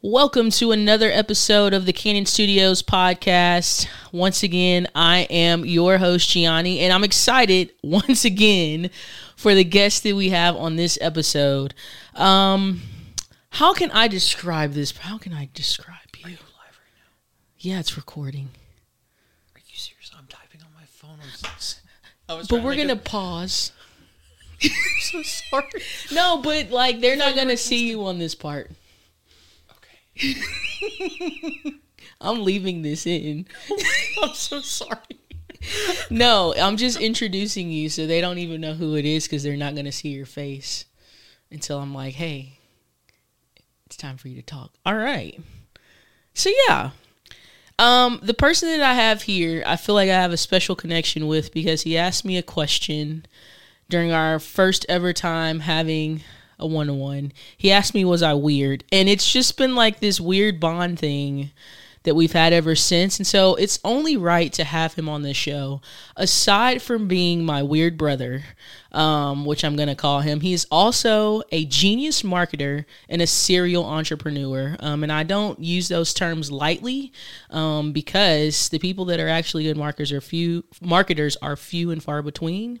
Welcome to another episode of the Kannon Studios podcast. Once again, I am your host, Gianni, and I'm excited once again for the guest that we have on this episode. Um, how can I describe this? How can I describe you? Are you live right now? Yeah, it's recording. Are you serious? I'm typing on my phone. I'm I was But we're to gonna make pause. a- so sorry. No, but like they're not gonna see you on this part. I'm leaving this in. I'm so sorry. No, I'm just introducing you so they don't even know who it is because they're not going to see your face until I'm like, hey, it's time for you to talk. All right. So, yeah. Um, the person that I have here, I feel like I have a special connection with because he asked me a question during our first ever time having a one on one. He asked me, Was I weird? And it's just been like this weird bond thing that we've had ever since. And so it's only right to have him on this show. Aside from being my weird brother, um, which I'm going to call him, he is also a genius marketer and a serial entrepreneur. Um, and I don't use those terms lightly um, because the people that are actually good marketers are few. Marketers are few and far between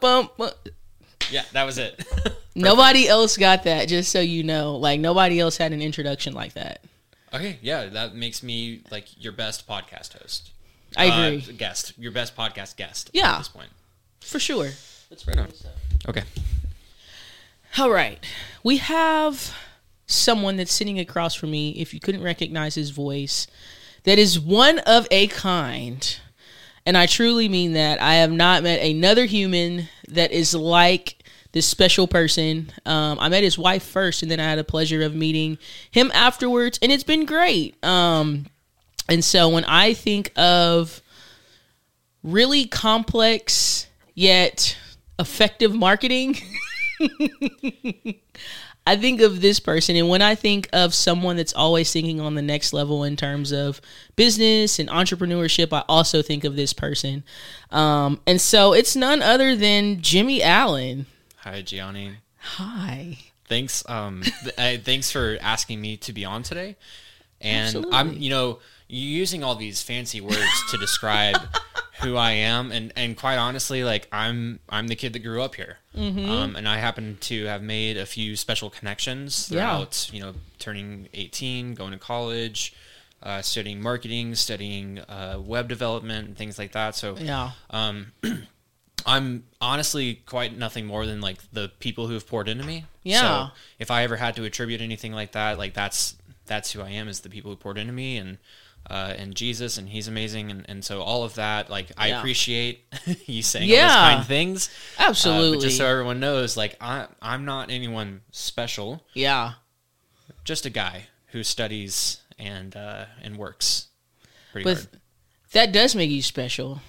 bum, bum. Yeah, that was it. Nobody else got that, just so you know. Like nobody else had an introduction like that. okay, yeah, that makes me like your best podcast host. I Uh, agree. guest, your best podcast guest. Yeah. At this point. For sure. Let's Right on. Okay. All right. We have someone that's sitting across from me, if you couldn't recognize his voice, that is one of a kind. And I truly mean that. I have not met another human that is like this special person. Um, I met his wife first, and then I had the pleasure of meeting him afterwards, and it's been great. Um, and so when I think of really complex yet effective marketing, I think of this person, and when I think of someone that's always thinking on the next level in terms of business and entrepreneurship, I also think of this person. Um, and so it's none other than Jimmy Allen. Hi, Gianni. Hi. thanks um th- uh, thanks for asking me to be on today and i'm you know you're using all these fancy words to describe who i am and and quite honestly like i'm i'm the kid that grew up here Mm-hmm. um and i happen to have made a few special connections Yeah. throughout you know turning 18 going to college uh, studying marketing studying uh, web development and things like that so Yeah. um, I'm honestly quite nothing more than like the people who have poured into me. Yeah. So if I ever had to attribute anything like that, like that's that's who I am is the people who poured into me and uh, and Jesus and he's amazing and, and so all of that like I Yeah. appreciate you saying all Yeah. those kind things. Uh, Absolutely. but just so everyone knows, like I I'm not anyone special. yeah. Just a guy who studies and uh, and works pretty But hard. that does make you special.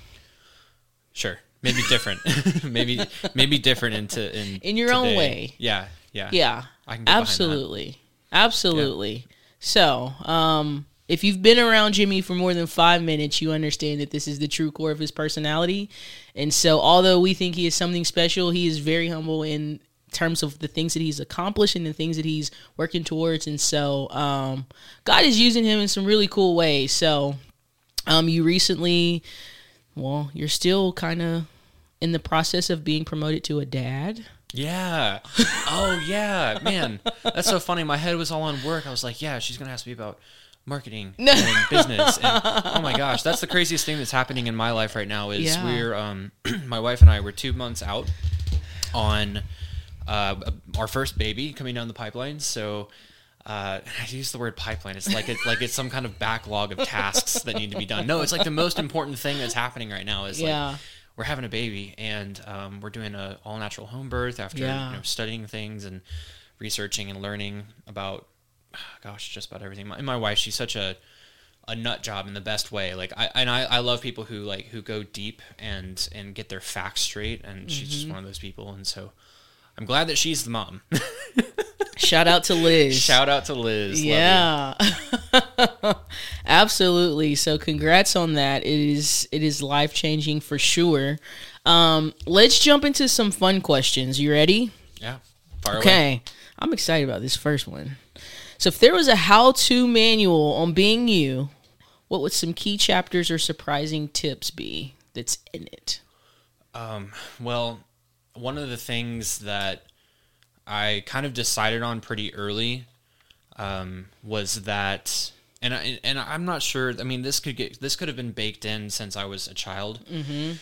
Sure. Maybe different. maybe maybe different into in In your own way. Yeah, yeah. Yeah. I can get that. Absolutely. Absolutely. So, um, if you've been around Jimmy for more than five minutes, you understand that this is the true core of his personality. And so, although we think he is something special, he is very humble in terms of the things that he's accomplished and the things that he's working towards. And so, um, God is using him in some really cool ways. So, um, you recently, well, you're still kind of in the process of being promoted to a dad. Yeah. Oh yeah, man. That's so funny. My head was all on work. I was like, yeah, she's gonna ask me about marketing and business. And, oh my gosh, that's the craziest thing that's happening in my life right now. Is Yeah. we're um, my wife and I were two months out on uh, our first baby coming down the pipeline. So. Uh, I use the word pipeline. It's like it, like it's some kind of backlog of tasks that need to be done. No, it's like the most important thing that's happening right now is Yeah. like we're having a baby and um, we're doing a all natural home birth after Yeah. you know, studying things and researching and learning about, gosh, just about everything. My, my wife, she's such a a nut job in the best way. Like I and I, I love people who like who go deep and and get their facts straight. And she's just one of those people. And so I'm glad that she's the mom. Shout out to Liz. Shout out to Liz. Yeah. Absolutely. So congrats on that. It is it is life changing for sure. Um, let's jump into some fun questions. You ready? Yeah. Far away. Okay. I'm excited about this first one. So if there was a how-to manual on being you, what would some key chapters or surprising tips be that's in it? Um, well, one of the things that I kind of decided on pretty early um, was that, and I, and I'm not sure. I mean, this could get this could have been baked in since I was a child. Mm-hmm.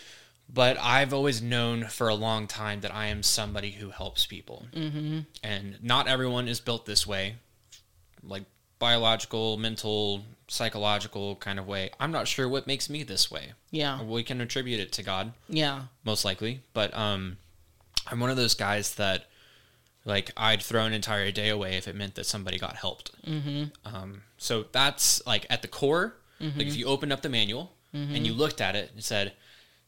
But I've always known for a long time that I am somebody who helps people, mm-hmm. and not everyone is built this way, like biological, mental, psychological kind of way. I'm not sure what makes me this way. Yeah. We can attribute it to God Yeah. most likely. But um, I'm one of those guys that like I'd throw an entire day away if it meant that somebody got helped. Mm-hmm. Um, so that's like at the core. Like if you opened up the manual and you looked at it and said,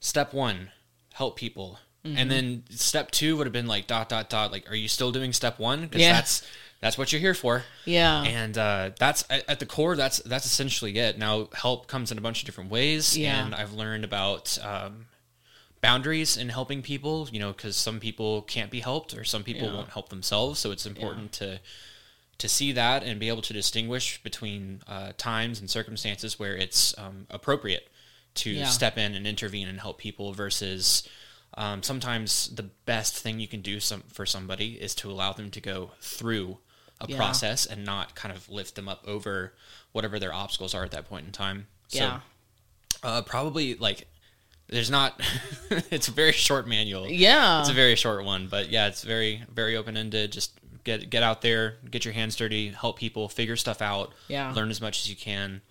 "Step one, help people," and then step two would have been like dot dot dot. Like, are you still doing step one? Because Yeah. that's that's what you're here for. Yeah. And uh, that's at, at the core. That's that's essentially it. Now, help comes in a bunch of different ways, Yeah. and I've learned about um, boundaries in helping people. You know, because some people can't be helped, or some people Yeah. won't help themselves. So it's important to to see that and be able to distinguish between uh, times and circumstances where it's um, appropriate to Yeah. step in and intervene and help people versus. Um, sometimes the best thing you can do some, for somebody is to allow them to go through a Yeah. process and not kind of lift them up over whatever their obstacles are at that point in time. So, yeah. uh, probably like there's not. it's a very short manual. Yeah. It's a very short one, but yeah, it's very very open ended. Just get get out there, get your hands dirty, help people, figure stuff out, Yeah. learn as much as you can,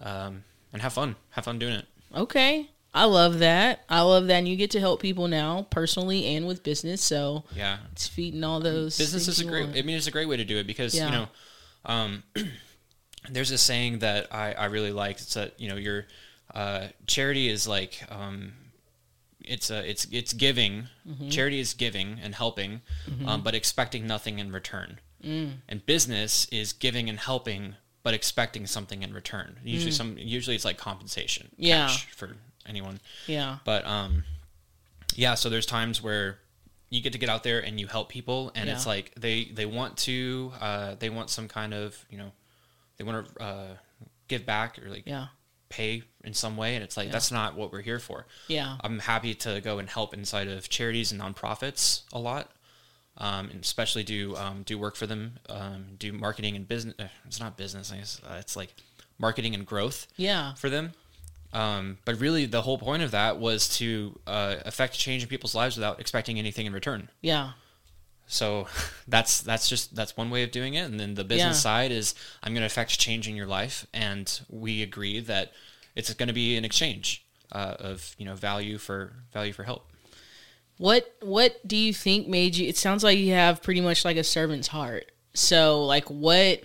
um, and have fun. Have fun doing it. Okay. I love that. I love that. And you get to help people now, personally and with business. So Yeah, it's feeding all those. business is a great. want. I mean, it's a great way to do it because Yeah. you know, um, there's a saying that I I really like. It's that you know your uh, charity is like um, it's a it's it's giving. Mm-hmm. Charity is giving and helping, um, but expecting nothing in return. Mm. And business is giving and helping, but expecting something in return. Usually, some usually it's like compensation. Mm. Yeah. cash for anyone. Yeah. But um, yeah. So there's times where you get to get out there and you help people, and it's like they they want to uh, they want some kind of you know they want to uh, give back or like Yeah. pay in some way, and it's like Yeah. that's not what we're here for. Yeah. I'm happy to go and help inside of charities and nonprofits a lot. Um, and especially do um, do work for them, um, do marketing and business. Uh, it's not business, I guess. Uh, it's like marketing and growth Yeah. for them. Um, but really, the whole point of that was to uh, affect change in people's lives without expecting anything in return. Yeah. So that's that's just that's one way of doing it. And then the business Yeah. side is I'm going to affect change in your life, and we agree that it's going to be an exchange uh, of you know value for value for help. What What do you think made you? It sounds like you have pretty much like a servant's heart. So, like, what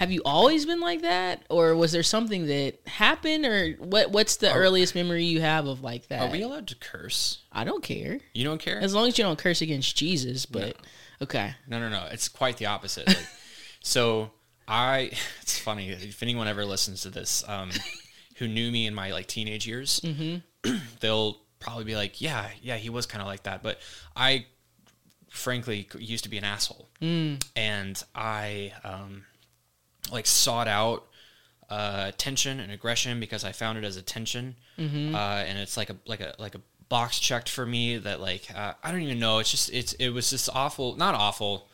have you always been like that, or was there something that happened, or what? What's the earliest memory you have of like that? Are we allowed to curse? I don't care You don't care? as long as you don't curse against Jesus. But okay, No, no, no. It's quite the opposite. Like, so I, it's funny if anyone ever listens to this, um, who knew me in my like teenage years, they'll probably be like, yeah, yeah, he was kind of like that. But I, frankly, used to be an asshole, and I, um, like sought out uh, tension and aggression because I found it as attention, uh, and it's like a like a like a box checked for me that like uh, I don't even know. It's just it's it was just awful, not awful.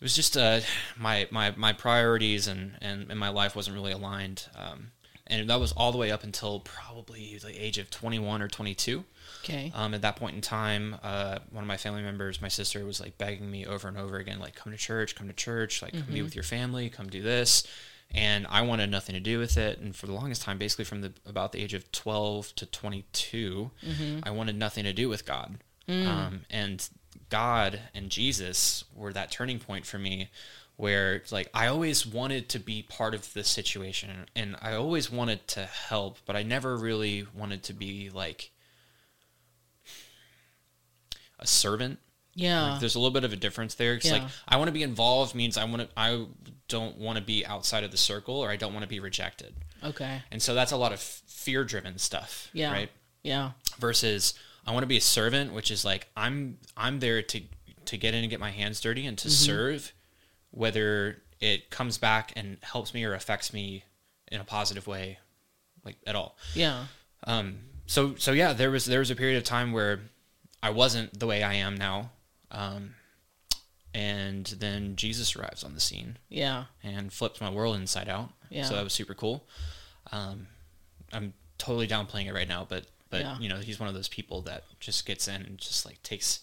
It was just uh, my my my priorities and, and and my life wasn't really aligned, um, and that was all the way up until probably the age of twenty one or twenty two. Okay, Um, at that point in time, uh, one of my family members, my sister, was like begging me over and over again, like, come to church, come to church, like, come be with your family, come do this. And I wanted nothing to do with it. And for the longest time, basically from the about the age of 12 to 22, I wanted nothing to do with God. Um, and God and Jesus were that turning point for me where like I always wanted to be part of the situation and I always wanted to help, but I never really wanted to be like a servant. Yeah. Like, there's a little bit of a difference there. It's like I want to be involved means I want to I don't want to be outside of the circle or I don't want to be rejected. okay. And so that's a lot of fear driven stuff. Yeah. Right Yeah. versus I want to be a servant, which is like I'm I'm there to to get in and get my hands dirty and to serve, whether it comes back and helps me or affects me in a positive way, like at all. Yeah. Um, so so yeah, there was there was a period of time where I wasn't the way I am now, um, and then Jesus arrives on the scene Yeah. and flips my world inside out. Yeah. So that was super cool. Um, I'm totally downplaying it right now, but but Yeah. you know he's one of those people that just gets in and just like takes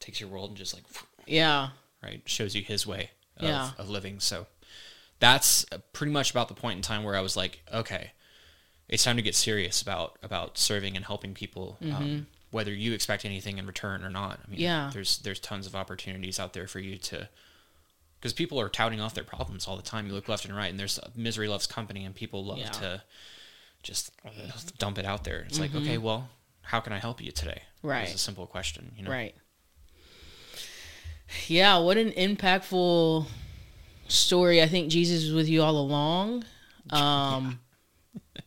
takes your world and just like Yeah. right shows you his way of, Yeah. of living. So that's pretty much about the point in time where I was like, okay, it's time to get serious about about serving and helping people. Um, whether you expect anything in return or not. I mean, Mm-hmm. Yeah. there's there's tons of opportunities out there for you to because people are touting off their problems all the time. You look left and right, and there's misery loves company, and people love Yeah. to just dump it out there. It's like, okay, well, how can I help you today? Mm-hmm. Right. It's a simple question, you know. Right. Yeah, what an impactful story. I think Jesus was with you all along. Um,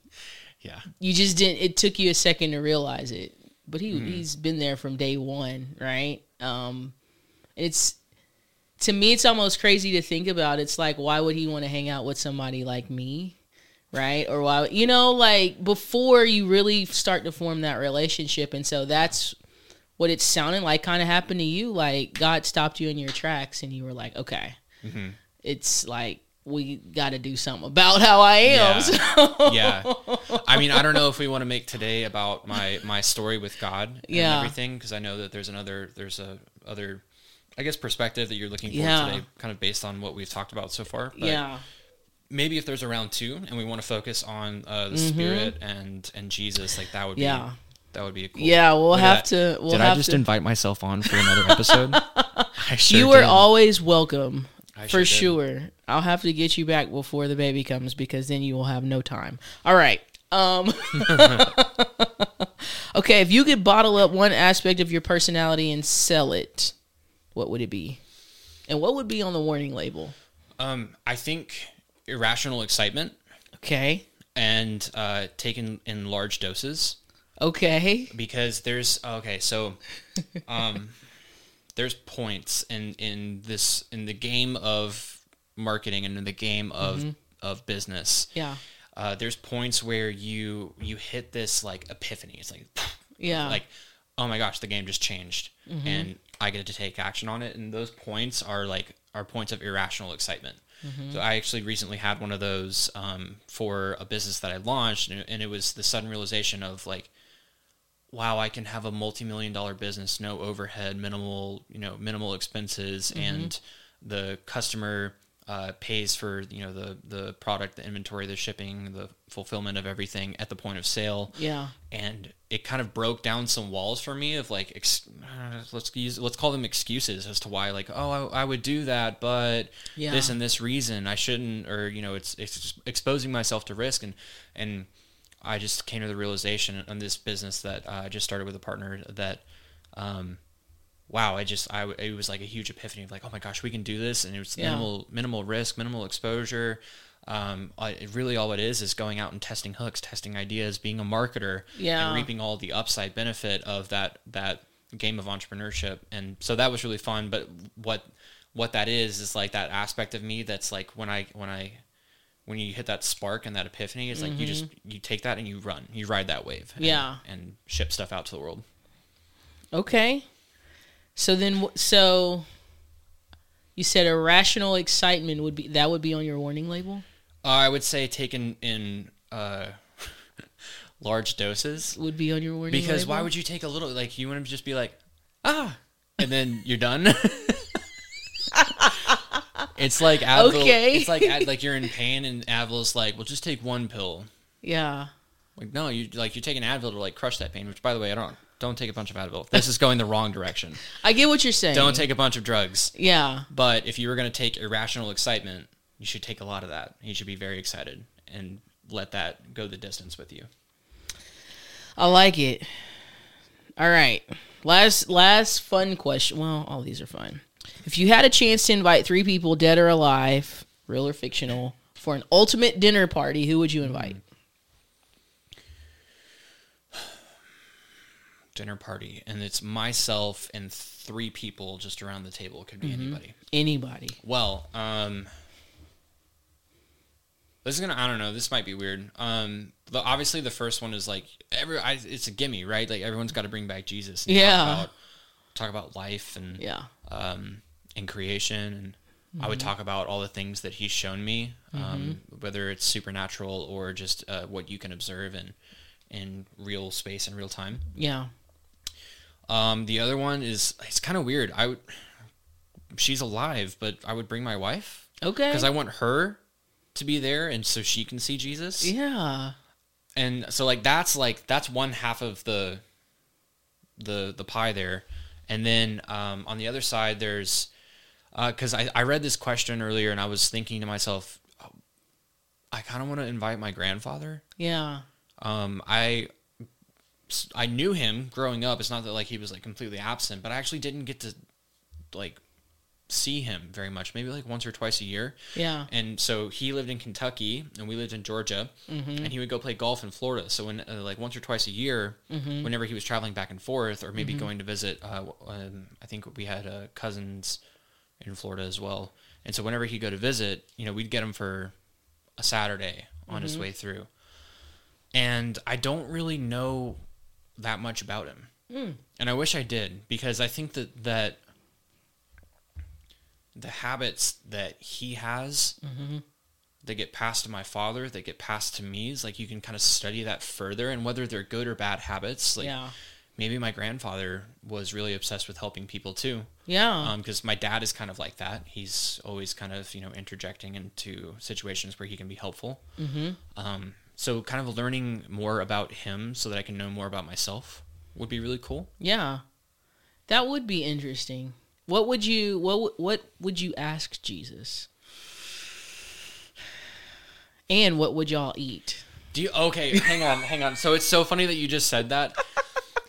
Yeah. you just didn't it took you a second to realize it. But he Mm-hmm. he's been there from day 1, right? Um it's to me it's almost crazy to think about. It's like why would he want to hang out with somebody like me? Right? Or why you know like before you really start to form that relationship and so that's what it sounded like kind of happened to you like god stopped you in your tracks and you were like okay Mm-hmm. it's like we got to do something about how i am Yeah. so- yeah i mean i don't know if we want to make today about my my story with god and Yeah. everything because i know that there's another there's a other i guess perspective that you're looking for Yeah. today kind of based on what we've talked about so far but yeah maybe if there's a round two and we want to focus on uh, the spirit and and jesus like that would be Mm-hmm. Yeah. that would be a cool yeah we'll Look have that. to we'll did have i just to invite myself on for another episode I sure you are did. always welcome I for sure. Did. i'll have to get you back before the baby comes because then you will have no time. All right. Um okay if you could bottle up one aspect of your personality and sell it what would it be? And what would be on the warning label? Um i think irrational excitement okay. and uh taken in large doses. Okay. Because there's okay so um there's points in in this in the game of marketing and in the game of of business. Yeah. Uh there's points where you you hit this like epiphany. It's like yeah. Like oh my gosh the game just changed. And i get to take action on it. And those points are like are points of irrational excitement. So i actually recently had one of those um, for a business that i launched. And, and it was the sudden realization of like wow i can have a multi-million dollar business no overhead minimal you know minimal expenses and the customer uh, pays for you know the the product the inventory the shipping the fulfillment of everything at the point of sale. Yeah. And it kind of broke down some walls for me of like ex- uh, let's use let's call them excuses as to why like oh I, I would do that but Yeah. this and this reason I shouldn't or you know it's it's exposing myself to risk and and I just came to the realization on this business that uh, I just started with a partner that um wow I just I it was like a huge epiphany of like oh my gosh we can do this and it was Yeah. minimal minimal risk minimal exposure um, I, really all it is is going out and testing hooks, testing ideas, being a marketer, Yeah. and reaping all the upside benefit of that that game of entrepreneurship. And so that was really fun. But what what that is is like that aspect of me that's like when I when I when you hit that spark and that epiphany, it's like you just you take that and you run, you ride that wave, and, Mm-hmm. Yeah. and ship stuff out to the world. Okay. So then, so you said irrational excitement would be that would be on your warning label. Uh, I would say taken in uh, large doses. Would be on your warning label. Because label? why would you take a little? Like you want to just be like, ah, and then you're done. it's like Advil. Okay. It's like Ad- like you're in pain, and Advil's like, well, just take one pill. Yeah. Like no, you like you're taking Advil to like crush that pain. Which by the way, I don't Don't take a bunch of Advil. This is going the wrong direction. I get what you're saying. Don't take a bunch of drugs. Yeah. But if you were going to take irrational excitement, you should take a lot of that. You should be very excited and let that go the distance with you. I like it. All right. Last last fun question. Well, all these are fun. If you had a chance to invite three people, dead or alive, real or fictional, for an ultimate dinner party, who would you invite? Dinner party, and it's myself and three people just around the table. It could be anybody. Anybody. Well, um, this is gonna. I don't know. This might be weird. Um, the, obviously the first one is like every. I, it's a gimme, right? Like everyone's got to bring back Jesus. Yeah. Talk about, talk about life and Yeah. Um, and creation, and I would talk about all the things that He's shown me, um, whether it's supernatural or just uh, what you can observe in in real space and real time. Yeah. Um, the other one is it's kind of weird. I would. She's alive, but I would bring my wife Okay. because I want her to be there, and so she can see Jesus. yeah. And so, like that's like that's one half of the the the pie there, and then um, on the other side, there's because I I read this question earlier, and I was thinking to myself, oh, I kind of want to invite my grandfather. Yeah. Um, I I knew him growing up. It's not that like he was like completely absent, but I actually didn't get to like see him very much. Maybe like once or twice a year. Yeah. And so he lived in Kentucky, and we lived in Georgia, and he would go play golf in Florida. So when uh, like once or twice a year, whenever he was traveling back and forth, or maybe going to visit, uh, um, I think we had uh, cousins in Florida as well. And so whenever he'd go to visit, you know, we'd get him for a Saturday on his way through. And I don't really know that much about him. And I wish I did because I think that that the habits that he has that get passed to my father, that get passed to me, is like you can kind of study that further and whether they're good or bad habits. Like yeah. maybe my grandfather was really obsessed with helping people too Yeah. because my dad is kind of like that. He's always kind of you know interjecting into situations where he can be helpful. Mm-hmm. Um, so kind of learning more about him so that I can know more about myself would be really cool. yeah. That would be interesting. What would you what what would you ask Jesus? And what would y'all eat? Do you okay? Hang on, hang on. So it's so funny that you just said that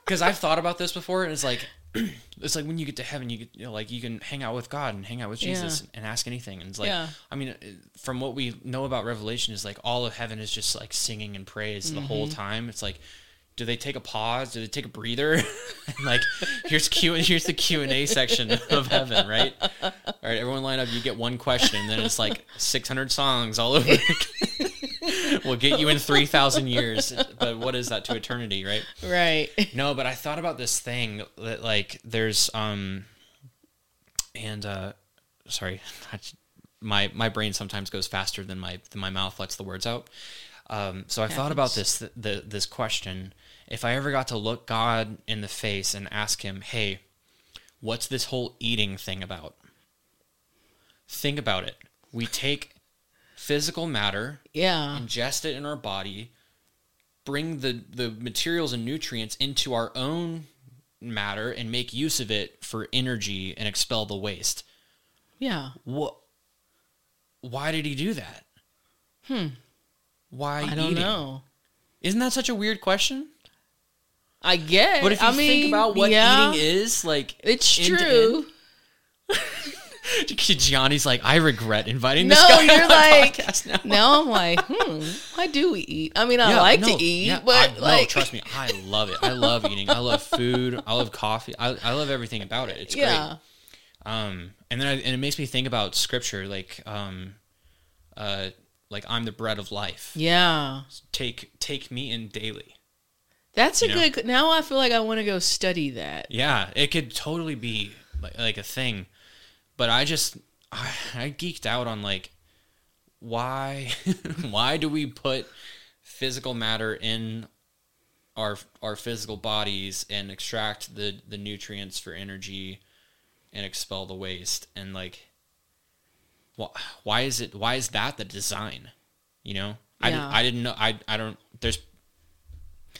because I've thought about this before, and it's like it's like when you get to heaven, you get you know, like you can hang out with God and hang out with Jesus Yeah. and ask anything. And it's like Yeah. I mean, uh, from what we know about Revelation, is like all of heaven is just like singing and praise the whole Mm-hmm. time. It's like. Do they take a pause? Do they take a breather? Like, here's Q. Here's the Q and A section of heaven, right? All right, everyone line up. You get one question, and then it's like 600 songs all over. we'll get you in 3,000 years. But what is that to eternity, right? Right. No, but I thought about this thing that, like, there's, um, and, uh, sorry, my, my brain sometimes goes faster than my, than my mouth lets the words out. Um, so I thought about this, the, this question. If I ever got to look God in the face and ask him, hey, what's this whole eating thing about? Think about it. We take physical matter, Yeah. ingest it in our body, bring the, the materials and nutrients into our own matter, and make use of it for energy and expel the waste. Yeah. What? Why did he do that? Hmm. Why? I don't eating? know. Isn't that such a weird question? I guess. But if you I mean, think about what yeah, eating is, like it's true. Gianni's like, I regret inviting No, this guy you're on like podcast now. now. I'm like, hmm, why do we eat? I mean, I Yeah, like no, to eat, yeah, but I, like, no, trust me, I love it. I love eating. I love food. I love coffee. I, I love everything about it. It's yeah, great. Um, and then I, and it makes me think about scripture, like um, uh, like I'm the bread of life. yeah. Take take me in daily. That's a You know? good. Now I feel like I want to go study that. Yeah, it could totally be like, like a thing, but I just I, I geeked out on like why why do we put physical matter in our our physical bodies and extract the the nutrients for energy and expel the waste and like why, why is it why is that the design you know I, I didn't know I I don't there's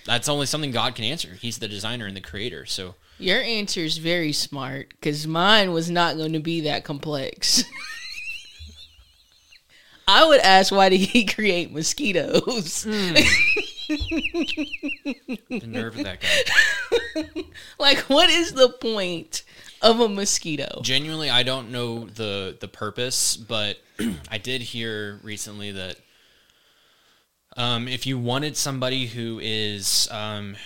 That's only something God can answer. He's the designer and the creator. So Your answer is very smart because mine was not going to be that complex. I would ask, why did he create mosquitoes? the nerve of that guy. like, what is the point of a mosquito? Genuinely, I don't know the the purpose, but I did hear recently that um, if you wanted somebody who is um,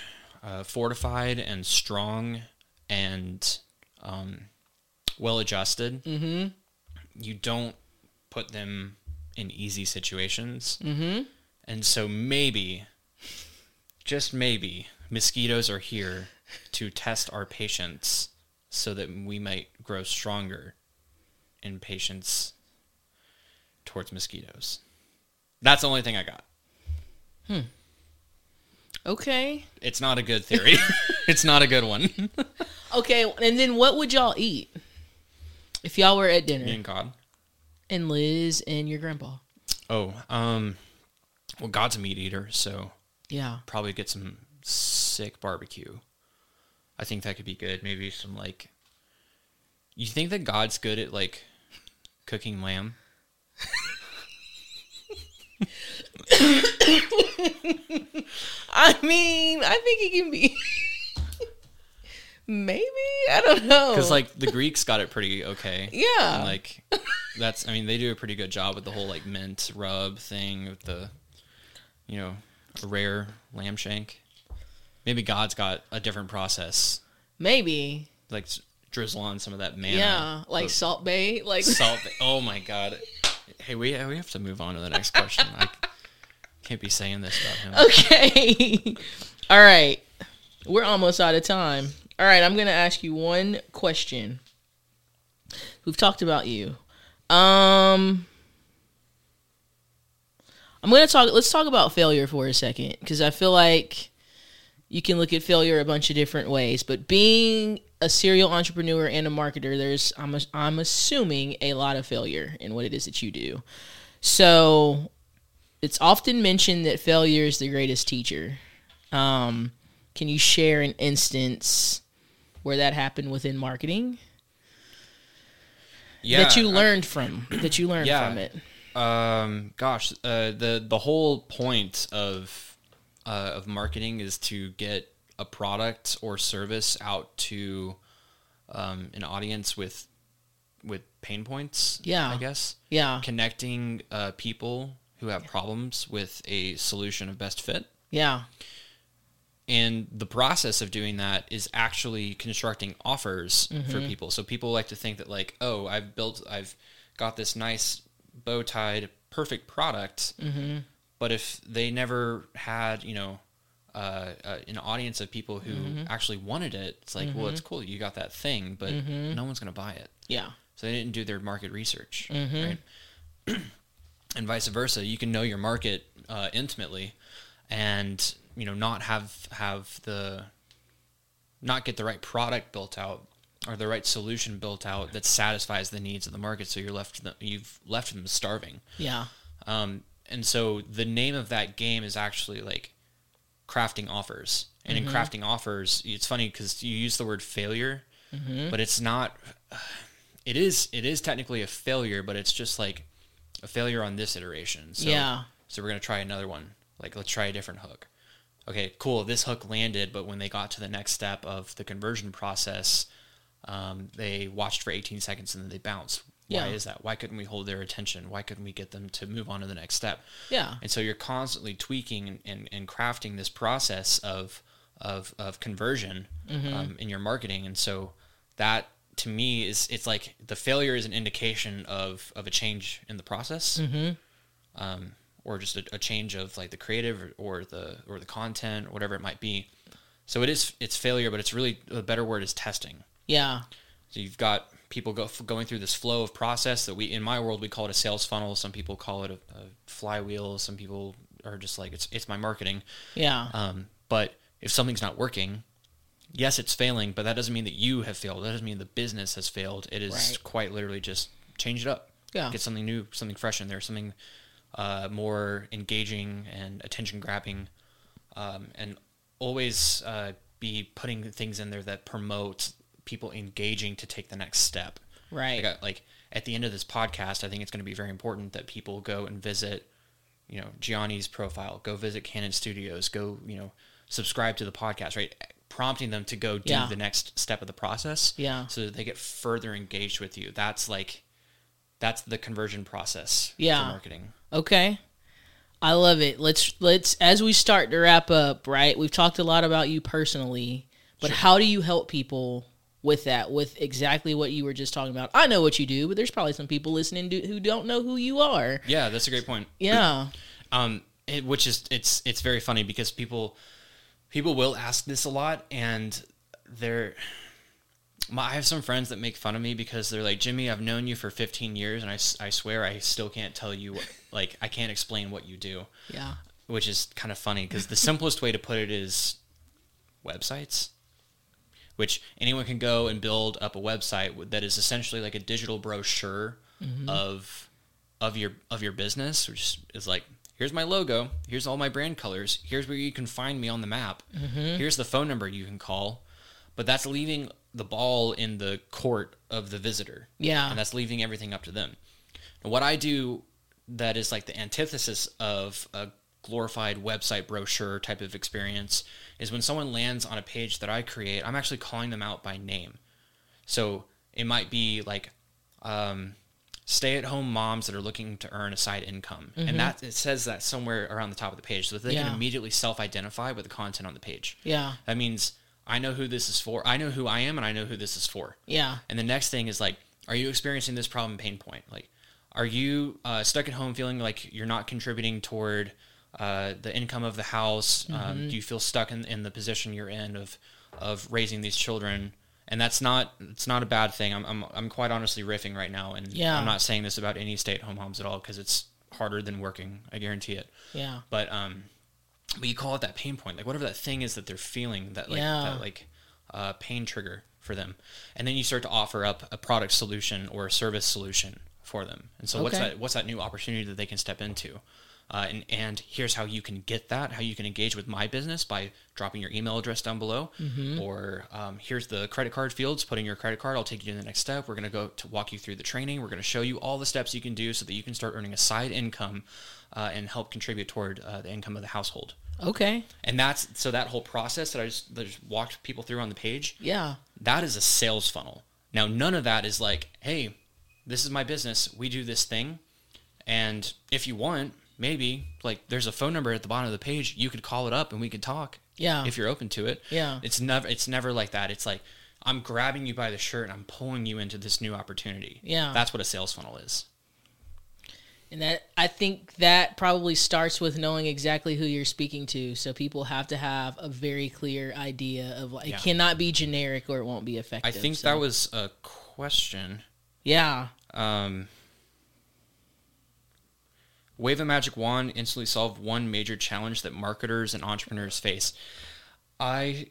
uh, fortified and strong and um, well adjusted, you don't put them in easy situations. Mm-hmm. And so maybe, just maybe, mosquitoes are here to test our patience so that we might grow stronger in patience towards mosquitoes. That's the only thing I got. Okay. It's not a good theory. it's not a good one. Okay, and then what would y'all eat if y'all were at dinner Me and God. and Liz and your grandpa? Oh, um, well, God's a meat eater, so Yeah. probably get some sick barbecue. I think that could be good. Maybe some like. You think that God's good at like cooking lamb? I mean, I think he can be. Maybe I don't know. Because like the Greeks got it pretty okay. Yeah. And, like that's I mean they do a pretty good job with the whole like mint rub thing with the you know a rare lamb shank. Maybe God's got a different process, maybe like drizzle on some of that manna. yeah, like Salt Bae, like salt. Oh my god! Hey, we we have to move on to the next question. I can't be saying this about him. okay. All right, we're almost out of time. All right, I'm gonna ask you one question. We've talked about you. Um, I'm gonna talk. Let's talk about failure for a second because I feel like you can look at failure a bunch of different ways. But being a serial entrepreneur and a marketer, there's I'm I'm assuming a lot of failure in what it is that you do. So it's often mentioned that failure is the greatest teacher. Um, can you share an instance where that happened within marketing Yeah, that you I- learned from? That you learned Yeah. from it? Um, gosh, uh, the the whole point of uh, of marketing is to get a product or service out to um, an audience with with pain points. Yeah. I guess Yeah, connecting uh, people who have problems with a solution of best fit. yeah, And the process of doing that is actually constructing offers for people. So people like to think that like, oh, I've built, I've got this nice bow tied, perfect product. But if they never had, you know, uh, uh, an audience of people who actually wanted it, it's like, well, it's cool, you got that thing, but no one's going to buy it. yeah, So they didn't do their market research, Mm-hmm. right? and vice versa. You can know your market uh, intimately, and you know not have have the not get the right product built out or the right solution built out that satisfies the needs of the market. So you're left you've left them starving. yeah, Um, and so the name of that game is actually like crafting offers. And in crafting offers, it's funny because you use the word failure, but it's not. It is. It is technically a failure, but it's just like a failure on this iteration. So, Yeah. So we're gonna try another one. Like let's try a different hook. Okay, cool. This hook landed, but when they got to the next step of the conversion process, um, they watched for 18 seconds and then they bounced. Why Yeah. is that? Why couldn't we hold their attention? Why couldn't we get them to move on to the next step? yeah, And so you're constantly tweaking and, and, and crafting this process of of, of conversion um, in your marketing. And so that to me is it's like the failure is an indication of, of a change in the process. Um, or just a, a change of like the creative or, or the or the content or whatever it might be. So it is it's failure, but it's really a better word is testing. yeah, So you've got people go, going through this flow of process that we, in my world, we call it a sales funnel. Some people call it a, a flywheel. Some people are just like, it's, it's my marketing. yeah, Um, but if something's not working, yes, it's failing, but that doesn't mean that you have failed. That doesn't mean the business has failed. It is Right. quite literally just change it up. Yeah. Get something new, something fresh in there, something uh, more engaging and attention grabbing. Um, and always uh, be putting things in there that promote people engaging to take the next step. Right. Like, uh, like at the end of this podcast, I think it's going to be very important that people go and visit, you know, Gianni's profile, go visit Kannon Studios, go, you know, subscribe to the podcast, right? Prompting them to go do Yeah. the next step of the process. Yeah. So that they get further engaged with you. That's like, that's the conversion process Yeah. for marketing. Okay. I love it. Let's let's as we start to wrap up, right? We've talked a lot about you personally, but how do you help people with that with exactly what you were just talking about? I know what you do, but there's probably some people listening to, who don't know who you are. Yeah, that's a great point. Yeah. um, it, which is it's it's very funny because people people will ask this a lot, and they're. My, I have some friends that make fun of me because they're like, Jimmy, I've known you for 15 years, and I, I swear I still can't tell you, what, like, I can't explain what you do, Yeah. which is kind of funny because the simplest way to put it is websites, which anyone can go and build up a website that is essentially like a digital brochure mm-hmm. of of your of your business, which is like here's my logo, here's all my brand colors, here's where you can find me on the map, mm-hmm. here's the phone number you can call, but that's leaving the ball in the court of the visitor, Yeah. and that's leaving everything up to them. What I do that is like the antithesis of a glorified website brochure type of experience is when someone lands on a page that I create, I'm actually calling them out by name. So it might be like um, stay at home moms that are looking to earn a side income. And that it says that somewhere around the top of the page so that they Yeah. can immediately self identify with the content on the page. Yeah. That means I know who this is for. I know who I am and I know who this is for. Yeah. And the next thing is like, are you experiencing this problem pain point? Like, are you uh, stuck at home feeling like you're not contributing toward uh, the income of the house? Um, do you feel stuck in, in the position you're in of of raising these children? And that's not it's not a bad thing. I'm I'm, I'm quite honestly riffing right now, and Yeah. I'm not saying this about any stay at home moms at all because it's harder than working. I guarantee it. Yeah. But um, but you call it that pain point, like whatever that thing is that they're feeling, that like Yeah. that like uh, pain trigger for them, and then you start to offer up a product solution or a service solution for them. And so what's that? What's that new opportunity that they can step into? Uh, and and here's how you can get that. How you can engage with my business by dropping your email address down below, Mm-hmm. or um, here's the credit card fields. Put in your credit card. I'll take you to the next step. We're gonna go to walk you through the training. We're gonna show you all the steps you can do so that you can start earning a side income uh, and help contribute toward uh, the income of the household. Okay. And that's so that whole process that I just, that I just walked people through on the page. Yeah. That is a sales funnel. Now, none of that is like, hey, this is my business. We do this thing, and if you want, maybe like there's a phone number at the bottom of the page. You could call it up and we could talk. Yeah. If you're open to it. Yeah. It's never. It's never like that. It's like I'm grabbing you by the shirt and I'm pulling you into this new opportunity. Yeah. That's what a sales funnel is. And that I think that probably starts with knowing exactly who you're speaking to. So people have to have a very clear idea of like Yeah. it cannot be generic or it won't be effective. I think So- that was a question. yeah. Um, wave a magic wand, instantly solve one major challenge that marketers and entrepreneurs face. I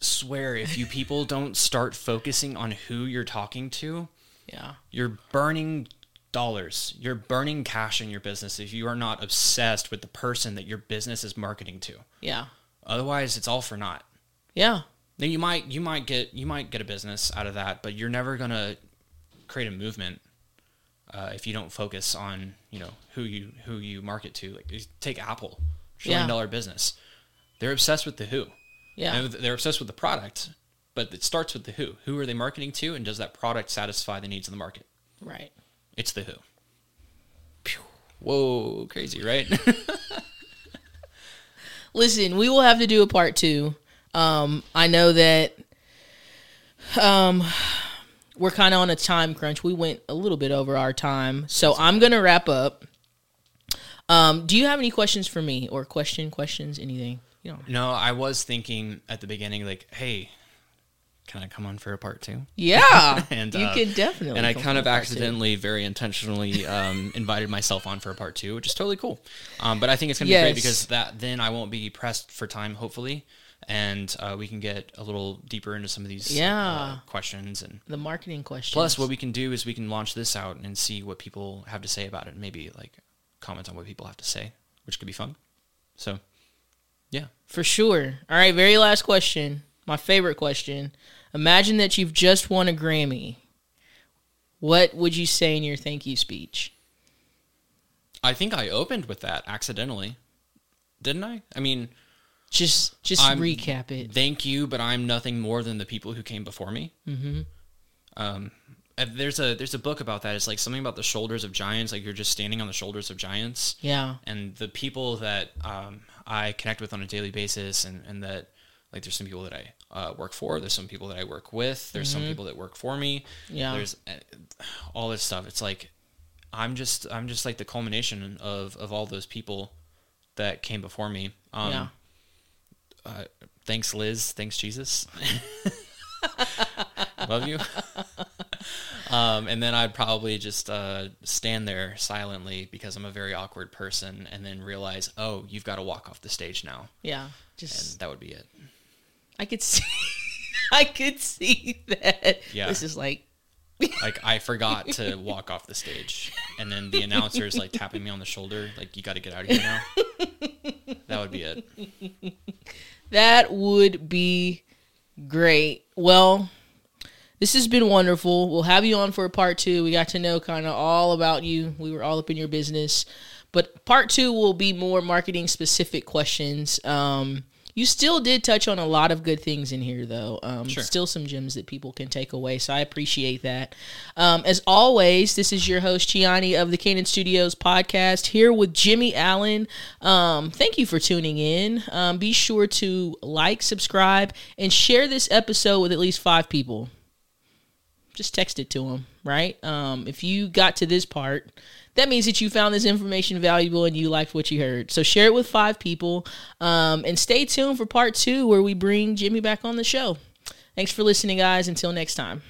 swear, if you people don't start focusing on who you're talking to, Yeah. you're burning dollars. You're burning cash in your business if you are not obsessed with the person that your business is marketing to. Yeah. Otherwise, it's all for naught. Yeah. Now you might you might get you might get a business out of that, but you're never gonna create a movement uh, if you don't focus on you know who you who you market to. Like take Apple, trillion Yeah. dollar business. They're obsessed with the who. Yeah. And they're obsessed with the product, but it starts with the who. Who are they marketing to, and does that product satisfy the needs of the market? Right. It's the who. Phew. Whoa, crazy, right? Listen, we will have to do a part two. Um, I know that um, we're kind of on a time crunch. We went a little bit over our time, so I'm gonna wrap up. Um, do you have any questions for me, or question questions, anything? You know, no, I was thinking at the beginning, like, hey, can I come on for a part two? yeah, And, you uh, could definitely. and I kind of part two. accidentally, very intentionally, um, invited myself on for a part two, which is totally cool. Um, but I think it's gonna be great because that then I won't be pressed for time, hopefully, and uh, we can get a little deeper into some of these uh, questions. And the marketing questions. plus, what we can do is we can launch this out and see what people have to say about it, maybe like comment on what people have to say, which could be fun. So Yeah. For sure. All right, very last question. My favorite question. Imagine that you've just won a Grammy. What would you say in your thank you speech? I think I opened with that accidentally. Didn't I? I mean, Just just I'm- recap it. thank you, but I'm nothing more than the people who came before me. Mm-hmm. Um, there's a there's a book about that. It's like something about the shoulders of giants. Like you're just standing on the shoulders of giants. Yeah. and the people that um, I connect with on a daily basis, and, and that like there's some people that I uh, work for, there's some people that I work with, there's some people that work for me. Yeah. there's uh, all this stuff. It's like I'm just I'm just like the culmination of of all those people that came before me. Um, yeah. Uh, thanks, Liz. Thanks, Jesus. Love you. um, and then I'd probably just uh, stand there silently because I'm a very awkward person, and then realize, oh, you've got to walk off the stage now, Yeah. and Just that would be it. I could see I could see that. Yeah. This is like Like I forgot to walk off the stage, and then the announcer is like tapping me on the shoulder, like you got to get out of here now. that would be it. That would be great. Well, this has been wonderful. We'll have you on for part two. We got to know kind of all about you. We were all up in your business. But part two will be more marketing specific questions. Um, you still did touch on a lot of good things in here, though. Um, Sure. Still some gems that people can take away. So I appreciate that. Um, as always, this is your host, Gianni of the Kannon Studios podcast, here with Jimmy Allen. Um, thank you for tuning in. Um, be sure to like, subscribe, and share this episode with at least five people just text it to them, right? Um, if you got to this part, that means that you found this information valuable and you liked what you heard. So share it with five people um, and stay tuned for part two where we bring Jimmy back on the show. Thanks for listening, guys. Until next time.